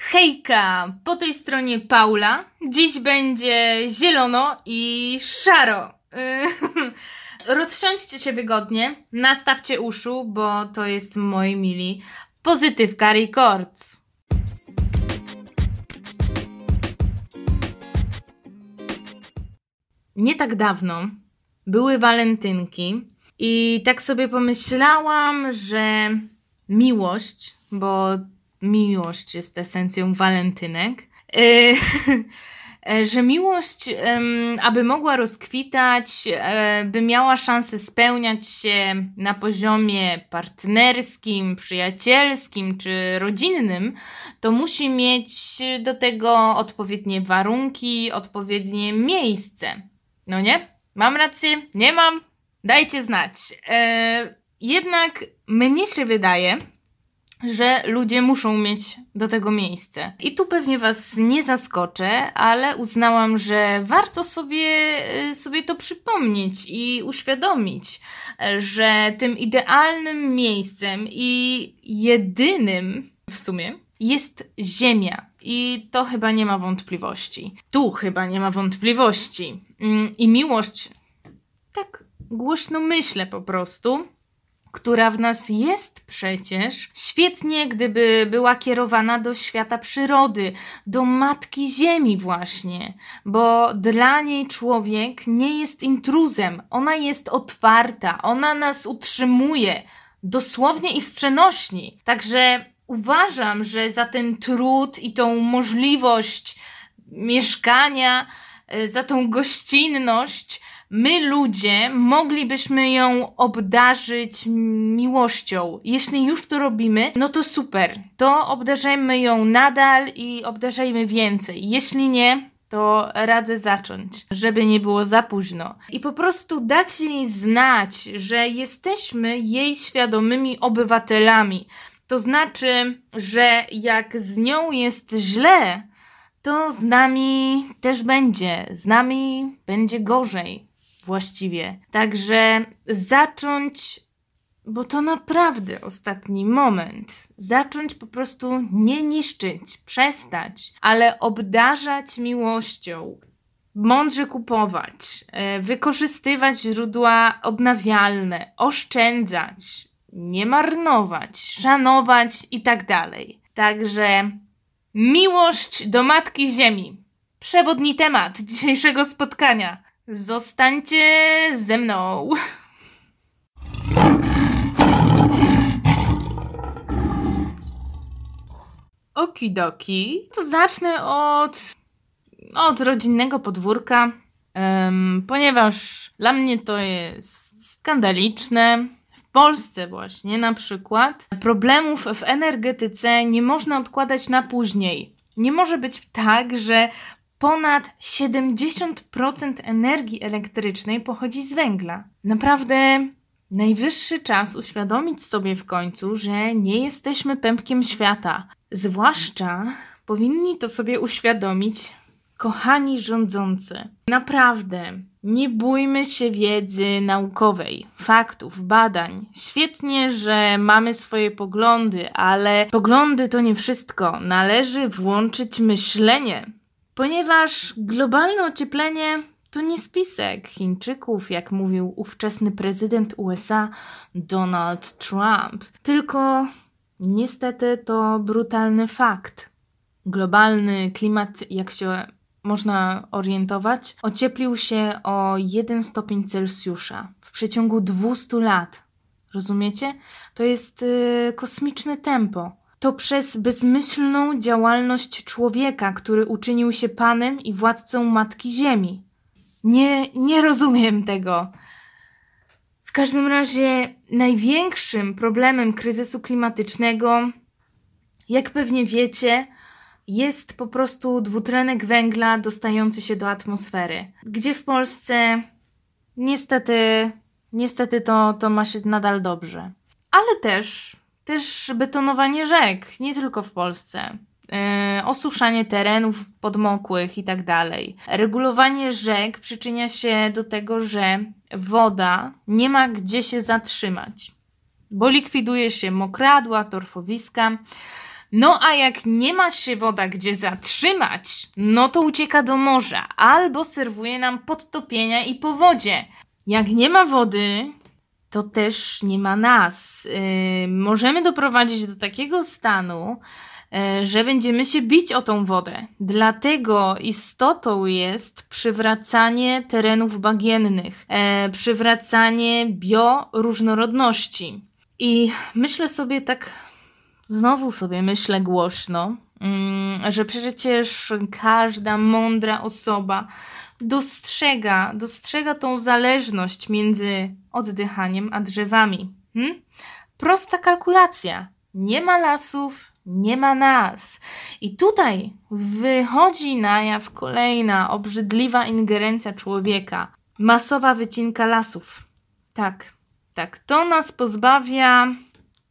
Hejka, po tej stronie Paula. Dziś będzie zielono i szaro. Rozsiądźcie się wygodnie, nastawcie uszu, bo to jest moi mili Pozytywka Records. Nie tak dawno były walentynki i tak sobie pomyślałam, że miłość, bo miłość jest esencją walentynek, e, e, że miłość, aby mogła rozkwitać, e, by miała szansę spełniać się na poziomie partnerskim, przyjacielskim czy rodzinnym, to musi mieć do tego odpowiednie warunki, odpowiednie miejsce. No nie? Mam rację? Nie mam? Dajcie znać. Jednak mnie się wydaje, że ludzie muszą mieć do tego miejsce. I tu pewnie Was nie zaskoczę, ale uznałam, że warto sobie, y, sobie to przypomnieć i uświadomić, że tym idealnym miejscem i jedynym w sumie jest Ziemia. I to chyba nie ma wątpliwości. Tu chyba nie ma wątpliwości. Mm, I miłość, tak głośno myślę po prostu, która w nas jest przecież, świetnie gdyby była kierowana do świata przyrody, do matki ziemi właśnie, bo dla niej człowiek nie jest intruzem, ona jest otwarta, ona nas utrzymuje dosłownie i w przenośni. Także uważam, że za ten trud i tą możliwość mieszkania, e, za tą gościnność, my ludzie moglibyśmy ją obdarzyć miłością. Jeśli już to robimy, no to super. To obdarzajmy ją nadal i obdarzajmy więcej. Jeśli nie, to radzę zacząć, żeby nie było za późno. I po prostu dać jej znać, że jesteśmy jej świadomymi obywatelami. To znaczy, że jak z nią jest źle, to z nami też będzie. Z nami będzie gorzej właściwie. Także zacząć, bo to naprawdę ostatni moment, zacząć po prostu nie niszczyć, przestać, ale obdarzać miłością. Mądrze kupować, e, wykorzystywać źródła odnawialne, oszczędzać, nie marnować, szanować i tak dalej. Także miłość do Matki Ziemi. Przewodni temat dzisiejszego spotkania. Zostańcie ze mną. Okidoki. To zacznę od, od rodzinnego podwórka, um, ponieważ dla mnie to jest skandaliczne. W Polsce właśnie na przykład problemów w energetyce nie można odkładać na później. Nie może być tak, że ponad 70% energii elektrycznej pochodzi z węgla. Naprawdę najwyższy czas uświadomić sobie w końcu, że nie jesteśmy pępkiem świata. Zwłaszcza powinni to sobie uświadomić kochani rządzący. Naprawdę, nie bójmy się wiedzy naukowej, faktów, badań. Świetnie, że mamy swoje poglądy, ale poglądy to nie wszystko. Należy włączyć myślenie ponieważ globalne ocieplenie to nie spisek Chińczyków, jak mówił ówczesny prezydent USA Donald Trump, tylko niestety to brutalny fakt. Globalny klimat, jak się można orientować, ocieplił się o 1 stopień Celsjusza w przeciągu 200 lat. Rozumiecie? To jest yy, kosmiczne tempo to przez bezmyślną działalność człowieka, który uczynił się panem i władcą Matki Ziemi. Nie, nie rozumiem tego. W każdym razie największym problemem kryzysu klimatycznego, jak pewnie wiecie, jest po prostu dwutlenek węgla dostający się do atmosfery, gdzie w Polsce niestety, niestety to, to ma się nadal dobrze. Ale też też betonowanie rzek, nie tylko w Polsce. Yy, osuszanie terenów podmokłych i tak dalej. Regulowanie rzek przyczynia się do tego, że woda nie ma gdzie się zatrzymać, bo likwiduje się mokradła, torfowiska. No a jak nie ma się woda gdzie zatrzymać, no to ucieka do morza albo serwuje nam podtopienia i powodzie. Jak nie ma wody, to też nie ma nas. Możemy doprowadzić do takiego stanu, yy, że będziemy się bić o tą wodę. Dlatego istotą jest przywracanie terenów bagiennych, yy, przywracanie bioróżnorodności. I myślę sobie tak, znowu sobie myślę głośno, że przecież każda mądra osoba dostrzega, dostrzega tą zależność między oddychaniem a drzewami. Hmm? Prosta kalkulacja. Nie ma lasów, nie ma nas. I tutaj wychodzi na jaw kolejna obrzydliwa ingerencja człowieka. Masowa wycinka lasów. Tak, tak, to nas pozbawia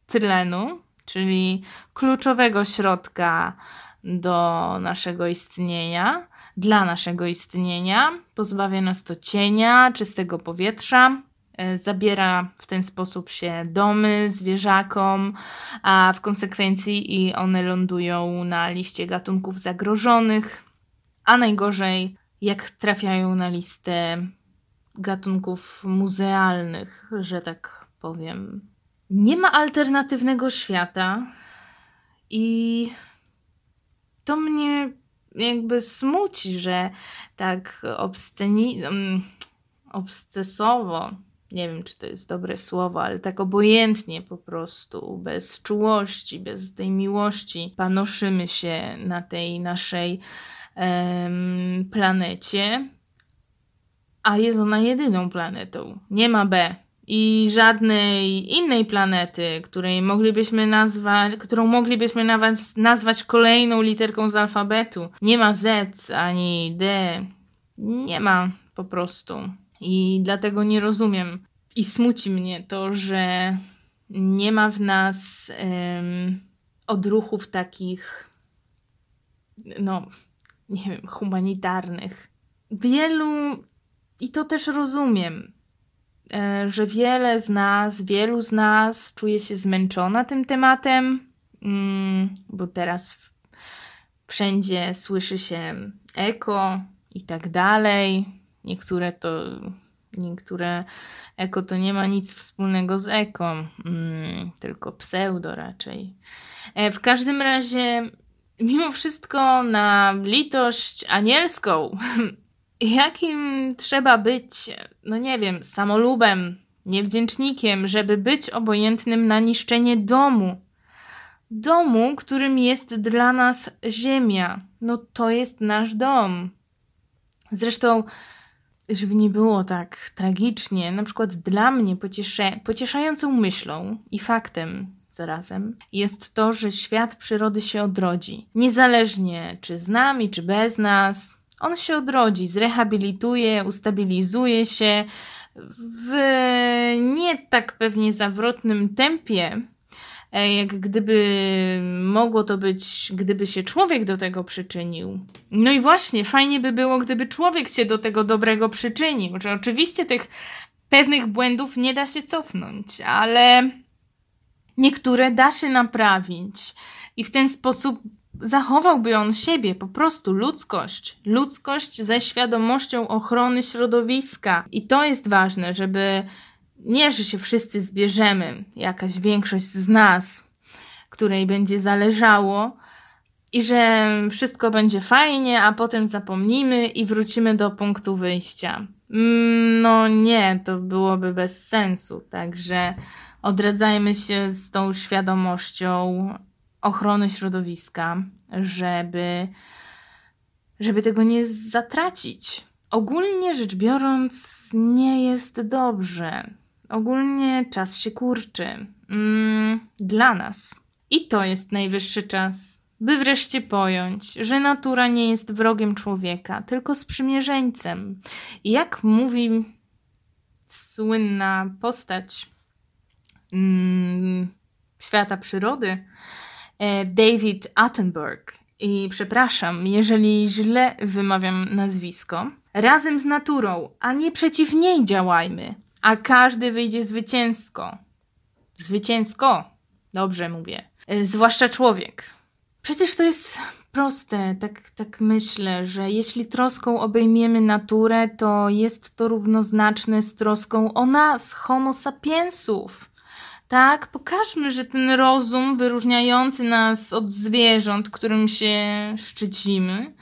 tlenu, czyli kluczowego środka do naszego istnienia, dla naszego istnienia. Pozbawia nas to cienia, czystego powietrza, e, zabiera w ten sposób się domy zwierzakom, a w konsekwencji i one lądują na liście gatunków zagrożonych, a najgorzej jak trafiają na listę gatunków muzealnych, że tak powiem. Nie ma alternatywnego świata i to mnie jakby smuci, że tak obsceni... Mm, obscesowo, nie wiem czy to jest dobre słowo, ale tak obojętnie po prostu, bez czułości, bez tej miłości, panoszymy się na tej naszej em, planecie, a jest ona jedyną planetą. Nie ma B i żadnej innej planety, której moglibyśmy nazwać, którą moglibyśmy nazwać, nazwać kolejną literką z alfabetu. Nie ma Z ani D. Nie ma po prostu. I dlatego nie rozumiem. I smuci mnie to, że nie ma w nas um, odruchów takich, no, nie wiem, humanitarnych. Wielu, i to też rozumiem, że wiele z nas, wielu z nas czuje się zmęczona tym tematem, mm, bo teraz wszędzie słyszy się eko i tak dalej. Niektóre to, niektóre eko to nie ma nic wspólnego z eko, mm, tylko pseudo raczej. E, w każdym razie, mimo wszystko, na litość anielską jakim trzeba być, no nie wiem, samolubem, niewdzięcznikiem, żeby być obojętnym na niszczenie domu. Domu, którym jest dla nas ziemia. No to jest nasz dom. Zresztą, żeby nie było tak tragicznie, na przykład dla mnie pociesze, pocieszającą myślą i faktem zarazem jest to, że świat przyrody się odrodzi. Niezależnie czy z nami, czy bez nas, on się odrodzi, zrehabilituje, ustabilizuje się w nie tak pewnie zawrotnym tempie, e, jak gdyby mogło to być, gdyby się człowiek do tego przyczynił. No i właśnie, fajnie by było, gdyby człowiek się do tego dobrego przyczynił. Że oczywiście tych pewnych błędów nie da się cofnąć, ale niektóre da się naprawić. I w ten sposób zachowałby on siebie, po prostu ludzkość. Ludzkość ze świadomością ochrony środowiska. I to jest ważne, żeby nie, że się wszyscy zbierzemy, jakaś większość z nas, której będzie zależało, i że wszystko będzie fajnie, a potem zapomnimy i wrócimy do punktu wyjścia. Mm, no nie, to byłoby bez sensu. Także odradzajmy się z tą świadomością ochrony środowiska, żeby, żeby tego nie zatracić. Ogólnie rzecz biorąc, nie jest dobrze. Ogólnie czas się kurczy. Mm, dla nas. I to jest najwyższy czas, by wreszcie pojąć, że natura nie jest wrogiem człowieka, tylko sprzymierzeńcem. I jak mówi słynna postać mm, świata przyrody, David Attenborough. I przepraszam, jeżeli źle wymawiam nazwisko. Razem z naturą, a nie przeciw niej działajmy, a każdy wyjdzie zwycięsko. Zwycięsko, dobrze mówię. E, zwłaszcza człowiek. Przecież to jest proste, tak, tak myślę, że jeśli troską obejmiemy naturę, to jest to równoznaczne z troską o nas, Homo sapiensów. Tak, pokażmy, że ten rozum wyróżniający nas od zwierząt, którym się szczycimy,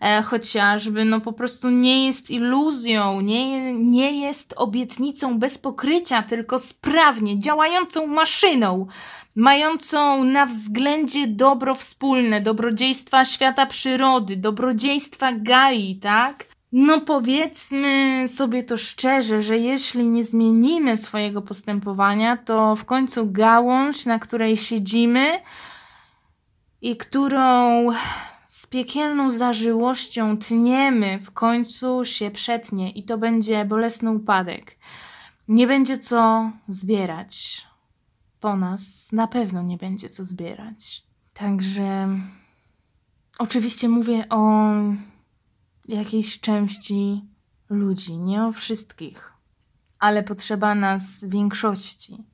e, chociażby, no po prostu nie jest iluzją, nie, nie jest obietnicą bez pokrycia, tylko sprawnie działającą maszyną, mającą na względzie dobro wspólne, dobrodziejstwa świata przyrody, dobrodziejstwa Gai, tak? No powiedzmy sobie to szczerze, że jeśli nie zmienimy swojego postępowania, to w końcu gałąź, na której siedzimy i którą z piekielną zażyłością tniemy, w końcu się przetnie i to będzie bolesny upadek. Nie będzie co zbierać. Po nas na pewno nie będzie co zbierać. Także oczywiście mówię o jakiejś części ludzi, nie o wszystkich, ale potrzeba nas większości,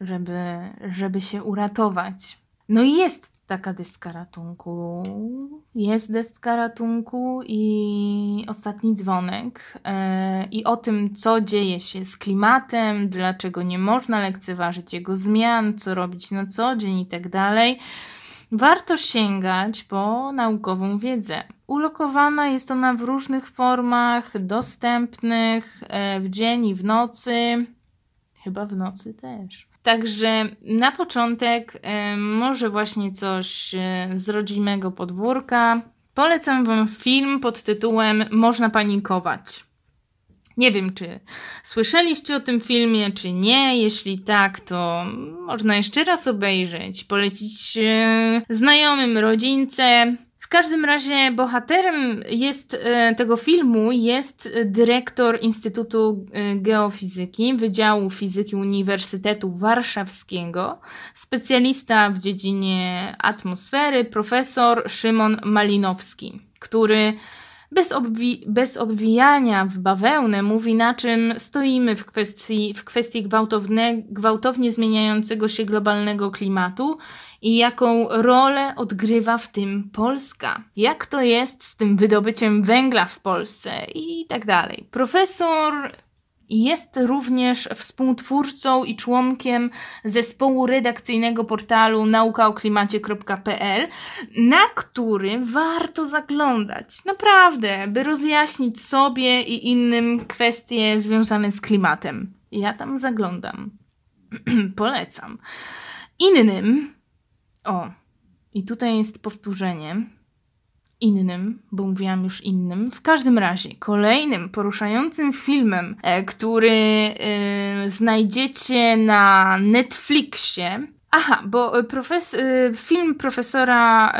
żeby, żeby się uratować. No i jest taka deska ratunku. Jest deska ratunku i ostatni dzwonek. Yy, I o tym, co dzieje się z klimatem, dlaczego nie można lekceważyć jego zmian, co robić na co dzień i tak dalej warto sięgać po naukową wiedzę. Ulokowana jest ona w różnych formach, dostępnych e, w dzień i w nocy. Chyba w nocy też. Także na początek e, może właśnie coś e, z rodzimego podwórka. Polecam Wam film pod tytułem Można panikować. Nie wiem, czy słyszeliście o tym filmie, czy nie. Jeśli tak, to można jeszcze raz obejrzeć, polecić znajomym, rodzince. W każdym razie bohaterem jest e, tego filmu jest dyrektor Instytutu e, Geofizyki Wydziału Fizyki Uniwersytetu Warszawskiego, specjalista w dziedzinie atmosfery, profesor Szymon Malinowski, który bez, obwi bez obwijania w bawełnę mówi, na czym stoimy w kwestii, w kwestii gwałtowne, gwałtownie zmieniającego się globalnego klimatu i jaką rolę odgrywa w tym Polska. Jak to jest z tym wydobyciem węgla w Polsce i tak dalej. Profesor jest również współtwórcą i członkiem zespołu redakcyjnego portalu naukaoklimacie.pl, na który warto zaglądać. Naprawdę, by rozjaśnić sobie i innym kwestie związane z klimatem. Ja tam zaglądam. Polecam. Innym. O, i tutaj jest powtórzenie innym, bo mówiłam już innym. W każdym razie, kolejnym poruszającym filmem, e, który e, znajdziecie na Netflixie. Aha, bo profes e, film profesora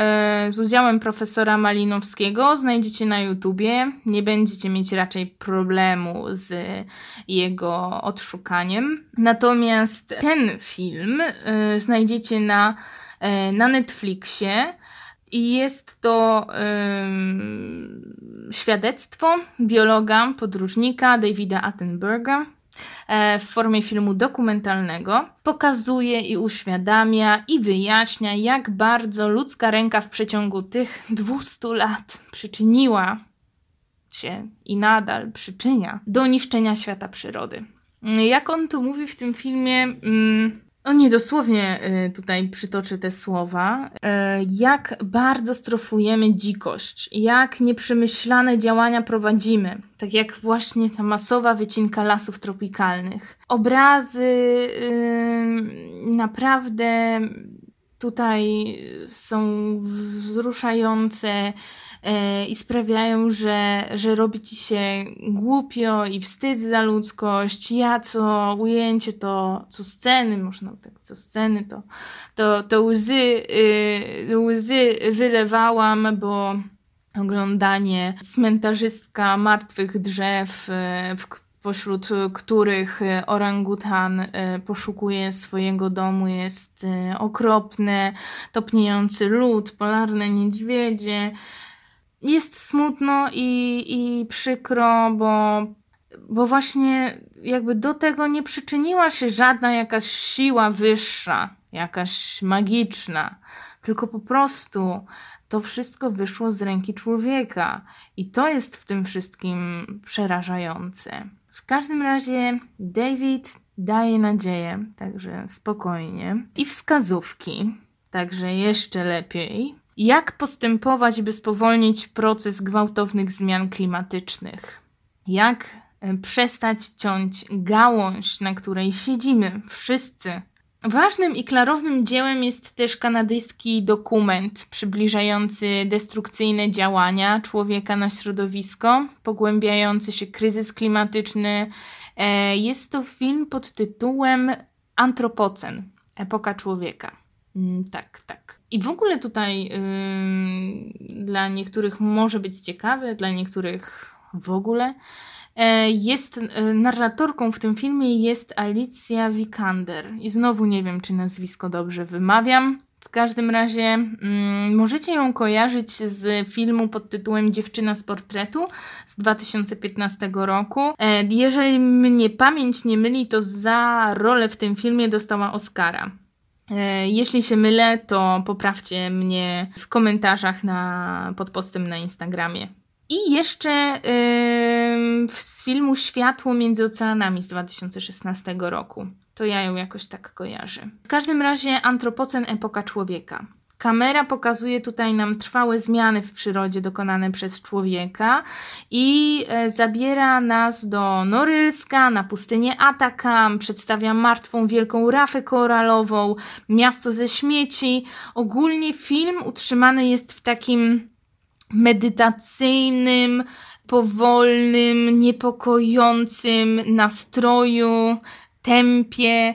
z udziałem profesora Malinowskiego znajdziecie na YouTubie. Nie będziecie mieć raczej problemu z jego odszukaniem. Natomiast ten film znajdziecie na, na Netflixie. I jest to świadectwo biologa, podróżnika Davida Attenberga e, w formie filmu dokumentalnego. Pokazuje i uświadamia i wyjaśnia, jak bardzo ludzka ręka w przeciągu tych 200 lat przyczyniła się i nadal przyczynia do niszczenia świata przyrody. Jak on tu mówi w tym filmie, mm, o nie dosłownie y, tutaj przytoczę te słowa. Y, jak bardzo strofujemy dzikość, jak nieprzemyślane działania prowadzimy, tak jak właśnie ta masowa wycinka lasów tropikalnych. Obrazy yy, naprawdę tutaj są wzruszające E, i sprawiają, że, że robi ci się głupio i wstyd za ludzkość. Ja co ujęcie, to co sceny, można tak, co sceny, to, to, to łzy, yy, łzy wylewałam, bo oglądanie cmentarzystka martwych drzew, yy, w, pośród których orangutan poszukuje swojego domu, jest okropne, topniejący lód, polarne niedźwiedzie, jest smutno i, i przykro, bo, bo właśnie jakby do tego nie przyczyniła się żadna jakaś siła wyższa, jakaś magiczna, tylko po prostu to wszystko wyszło z ręki człowieka. I to jest w tym wszystkim przerażające. W każdym razie David daje nadzieję, także spokojnie, i wskazówki, także jeszcze lepiej. Jak postępować, by spowolnić proces gwałtownych zmian klimatycznych? Jak e, przestać ciąć gałąź, na której siedzimy wszyscy Ważnym i klarownym dziełem jest też kanadyjski dokument przybliżający destrukcyjne działania człowieka na środowisko, pogłębiający się kryzys klimatyczny. E, jest to film pod tytułem Antropocen Epoka człowieka. Mm, tak, tak. I w ogóle tutaj yy, dla niektórych może być ciekawe, dla niektórych w ogóle. E, jest e, narratorką w tym filmie jest Alicja Vikander. I znowu nie wiem, czy nazwisko dobrze wymawiam. W każdym razie mm, możecie ją kojarzyć z filmu pod tytułem Dziewczyna z portretu z 2015 roku. E, jeżeli mnie pamięć nie myli, to za rolę w tym filmie dostała Oscara. E, jeśli się mylę, to poprawcie mnie w komentarzach na, pod postem na Instagramie. I jeszcze yy, z filmu Światło między oceanami z 2016 roku. To ja ją jakoś tak kojarzę. W każdym razie Antropocen epoka człowieka. Kamera pokazuje tutaj nam trwałe zmiany w przyrodzie dokonane przez człowieka i e, zabiera nas do Norylska, na pustynię Atakam, przedstawia martwą wielką rafę koralową, miasto ze śmieci. Ogólnie film utrzymany jest w takim medytacyjnym, powolnym, niepokojącym nastroju, tempie.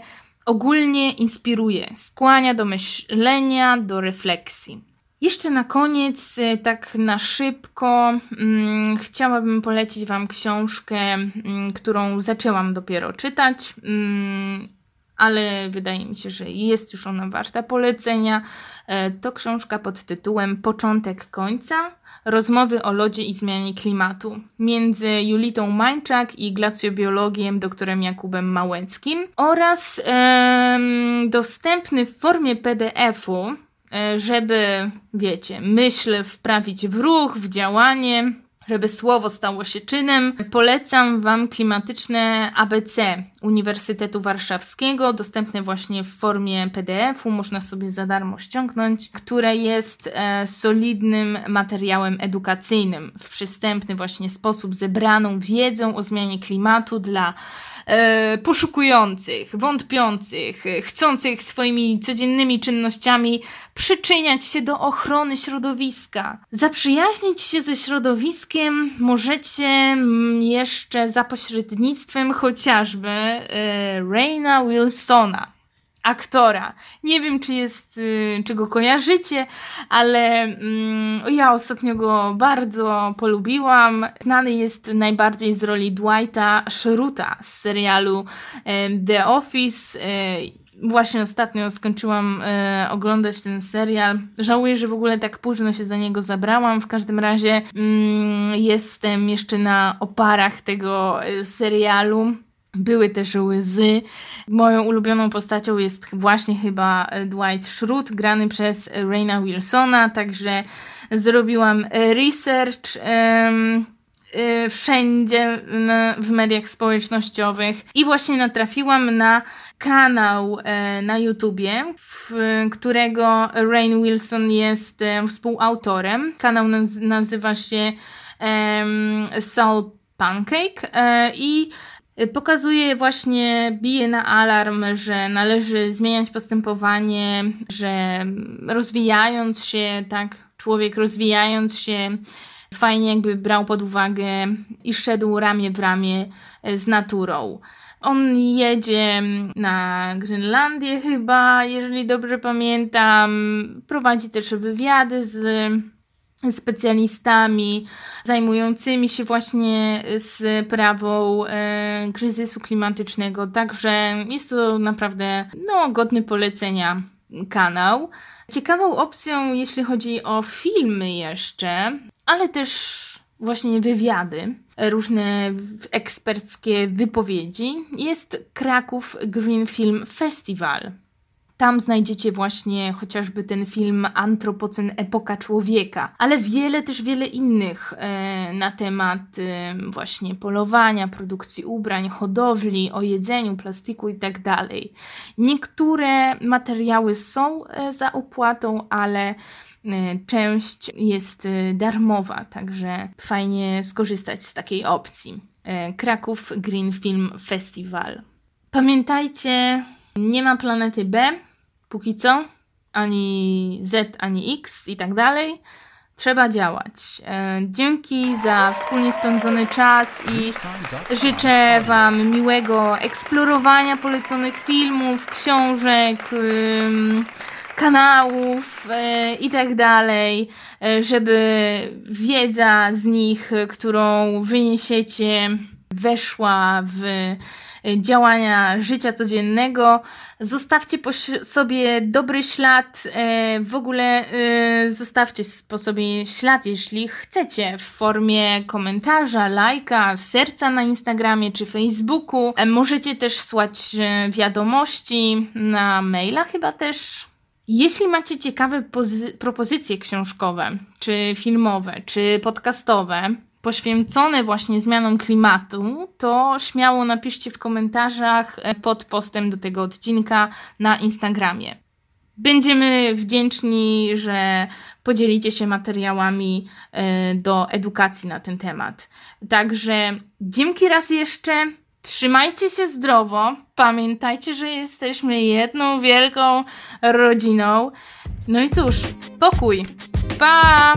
Ogólnie inspiruje, skłania do myślenia, do refleksji. Jeszcze na koniec, y, tak na szybko, hmm, chciałabym polecić Wam książkę, hmm, którą zaczęłam dopiero czytać. Hmm, ale wydaje mi się, że jest już ona warta polecenia. E, to książka pod tytułem Początek końca rozmowy o lodzie i zmianie klimatu między Julitą Mańczak i glacjobiologiem doktorem Jakubem Małeckim oraz dostępny w formie PDF-u, e, żeby, wiecie, myśl wprawić w ruch, w działanie żeby słowo stało się czynem, polecam Wam klimatyczne ABC Uniwersytetu Warszawskiego, dostępne właśnie w formie PDF-u, można sobie za darmo ściągnąć, które jest e, solidnym materiałem edukacyjnym w przystępny właśnie sposób, zebraną wiedzą o zmianie klimatu dla e, poszukujących, wątpiących, chcących swoimi codziennymi czynnościami przyczyniać się do ochrony środowiska. Zaprzyjaźnić się ze środowiskiem możecie mm, jeszcze za pośrednictwem chociażby e, Raina Wilsona aktora. Nie wiem, czy jest, y, czy go kojarzycie, ale mm, ja ostatnio go bardzo polubiłam. Znany jest najbardziej z roli Dwighta Schruta z serialu The Office. Y, właśnie ostatnio skończyłam y, oglądać ten serial. Żałuję, że w ogóle tak późno się za niego zabrałam. W każdym razie mm, jestem jeszcze na oparach tego serialu. Były też łzy. Moją ulubioną postacią jest właśnie chyba Dwight Schrute, grany przez Raina Wilsona, także zrobiłam research um, wszędzie w mediach społecznościowych i właśnie natrafiłam na kanał e, na YouTubie, którego Rain Wilson jest e, współautorem. Kanał nazywa się Soul Pancake i Y, pokazuje właśnie, bije na alarm, że należy zmieniać postępowanie, że rozwijając się, tak, człowiek rozwijając się, fajnie jakby brał pod uwagę i szedł ramię w ramię y, z naturą. On jedzie na Grenlandię chyba, jeżeli dobrze pamiętam. Prowadzi też wywiady z specjalistami zajmującymi się właśnie sprawą e, kryzysu klimatycznego. Także jest to naprawdę no, godny polecenia kanał. Ciekawą opcją, jeśli chodzi o filmy jeszcze, ale też właśnie wywiady, różne eksperckie wypowiedzi, jest Kraków Green Film Festival. Tam znajdziecie właśnie chociażby ten film Antropocen Epoka Człowieka, ale wiele też wiele innych e, na temat e, właśnie polowania, produkcji ubrań, hodowli, o jedzeniu, plastiku itd. Tak Niektóre materiały są e, za opłatą, ale e, część jest e, darmowa, także fajnie skorzystać z takiej opcji. E, Kraków Green Film Festival. Pamiętajcie, nie ma planety B, póki co, ani Z, ani X i tak dalej. Trzeba działać. E, dzięki za wspólnie spędzony czas i życzę Wam miłego eksplorowania poleconych filmów, książek, kanałów e, i tak dalej, e, żeby wiedza z nich, którą wyniesiecie, weszła w działania życia codziennego. Zostawcie po sobie dobry ślad, e, w ogóle e, zostawcie po sobie ślad, jeśli chcecie, w formie komentarza, lajka, serca na Instagramie czy Facebooku. E, możecie też słać wiadomości na maila chyba też. Jeśli macie ciekawe propozycje książkowe, czy filmowe, czy podcastowe, poświęcone właśnie zmianom klimatu, to śmiało napiszcie w komentarzach e, pod postem do tego odcinka na Instagramie. Będziemy wdzięczni, że podzielicie się materiałami e, do edukacji na ten temat. Także dzięki raz jeszcze. Trzymajcie się zdrowo. Pamiętajcie, że jesteśmy jedną wielką rodziną. No i cóż, pokój. Pa!